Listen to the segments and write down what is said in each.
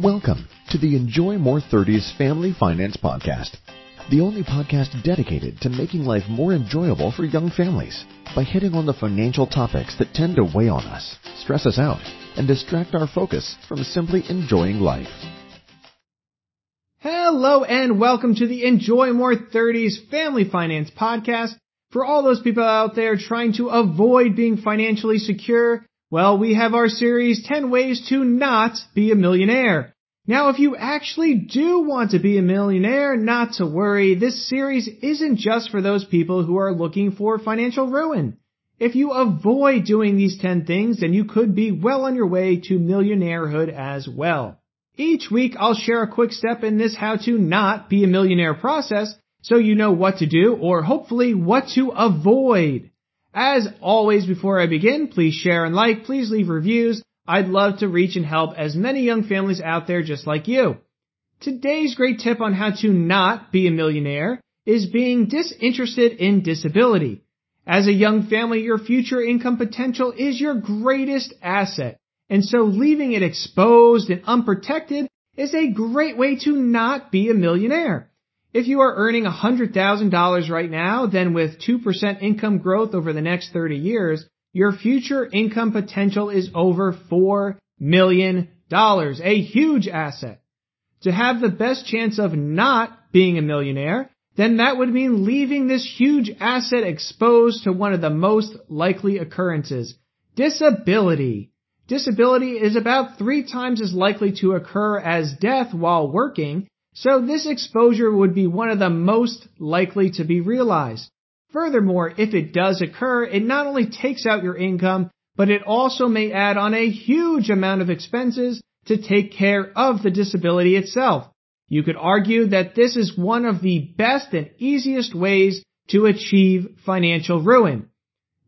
Welcome to the Enjoy More 30s Family Finance Podcast, the only podcast dedicated to making life more enjoyable for young families by hitting on the financial topics that tend to weigh on us, stress us out, and distract our focus from simply enjoying life. Hello and welcome to the Enjoy More 30s Family Finance Podcast. For all those people out there trying to avoid being financially secure, well, we have our series 10 ways to not be a millionaire. Now, if you actually do want to be a millionaire, not to worry, this series isn't just for those people who are looking for financial ruin. If you avoid doing these 10 things, then you could be well on your way to millionairehood as well. Each week, I'll share a quick step in this how to not be a millionaire process so you know what to do or hopefully what to avoid. As always, before I begin, please share and like, please leave reviews. I'd love to reach and help as many young families out there just like you. Today's great tip on how to not be a millionaire is being disinterested in disability. As a young family, your future income potential is your greatest asset. And so leaving it exposed and unprotected is a great way to not be a millionaire. If you are earning $100,000 right now, then with 2% income growth over the next 30 years, your future income potential is over $4 million, a huge asset. To have the best chance of not being a millionaire, then that would mean leaving this huge asset exposed to one of the most likely occurrences, disability. Disability is about three times as likely to occur as death while working, so this exposure would be one of the most likely to be realized. Furthermore, if it does occur, it not only takes out your income, but it also may add on a huge amount of expenses to take care of the disability itself. You could argue that this is one of the best and easiest ways to achieve financial ruin.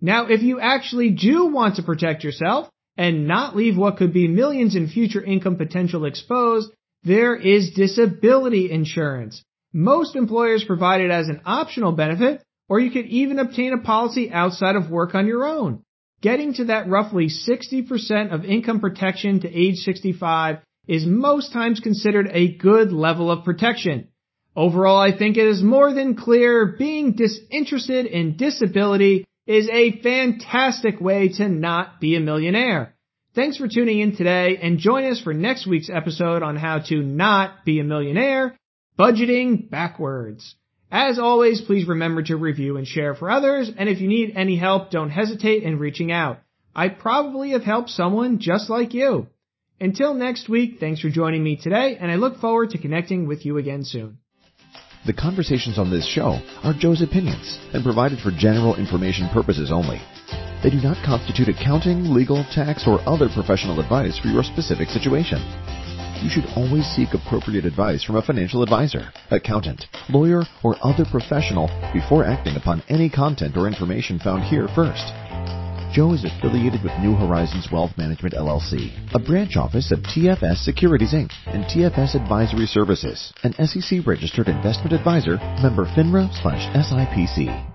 Now, if you actually do want to protect yourself and not leave what could be millions in future income potential exposed, there is disability insurance. Most employers provide it as an optional benefit, or you could even obtain a policy outside of work on your own. Getting to that roughly 60% of income protection to age 65 is most times considered a good level of protection. Overall, I think it is more than clear being disinterested in disability is a fantastic way to not be a millionaire. Thanks for tuning in today and join us for next week's episode on how to not be a millionaire, budgeting backwards. As always, please remember to review and share for others, and if you need any help, don't hesitate in reaching out. I probably have helped someone just like you. Until next week, thanks for joining me today, and I look forward to connecting with you again soon. The conversations on this show are Joe's opinions and provided for general information purposes only. They do not constitute accounting, legal, tax, or other professional advice for your specific situation. You should always seek appropriate advice from a financial advisor, accountant, lawyer, or other professional before acting upon any content or information found here first. Joe is affiliated with New Horizons Wealth Management LLC, a branch office of TFS Securities Inc. and TFS Advisory Services, an SEC registered investment advisor, member FINRA slash SIPC.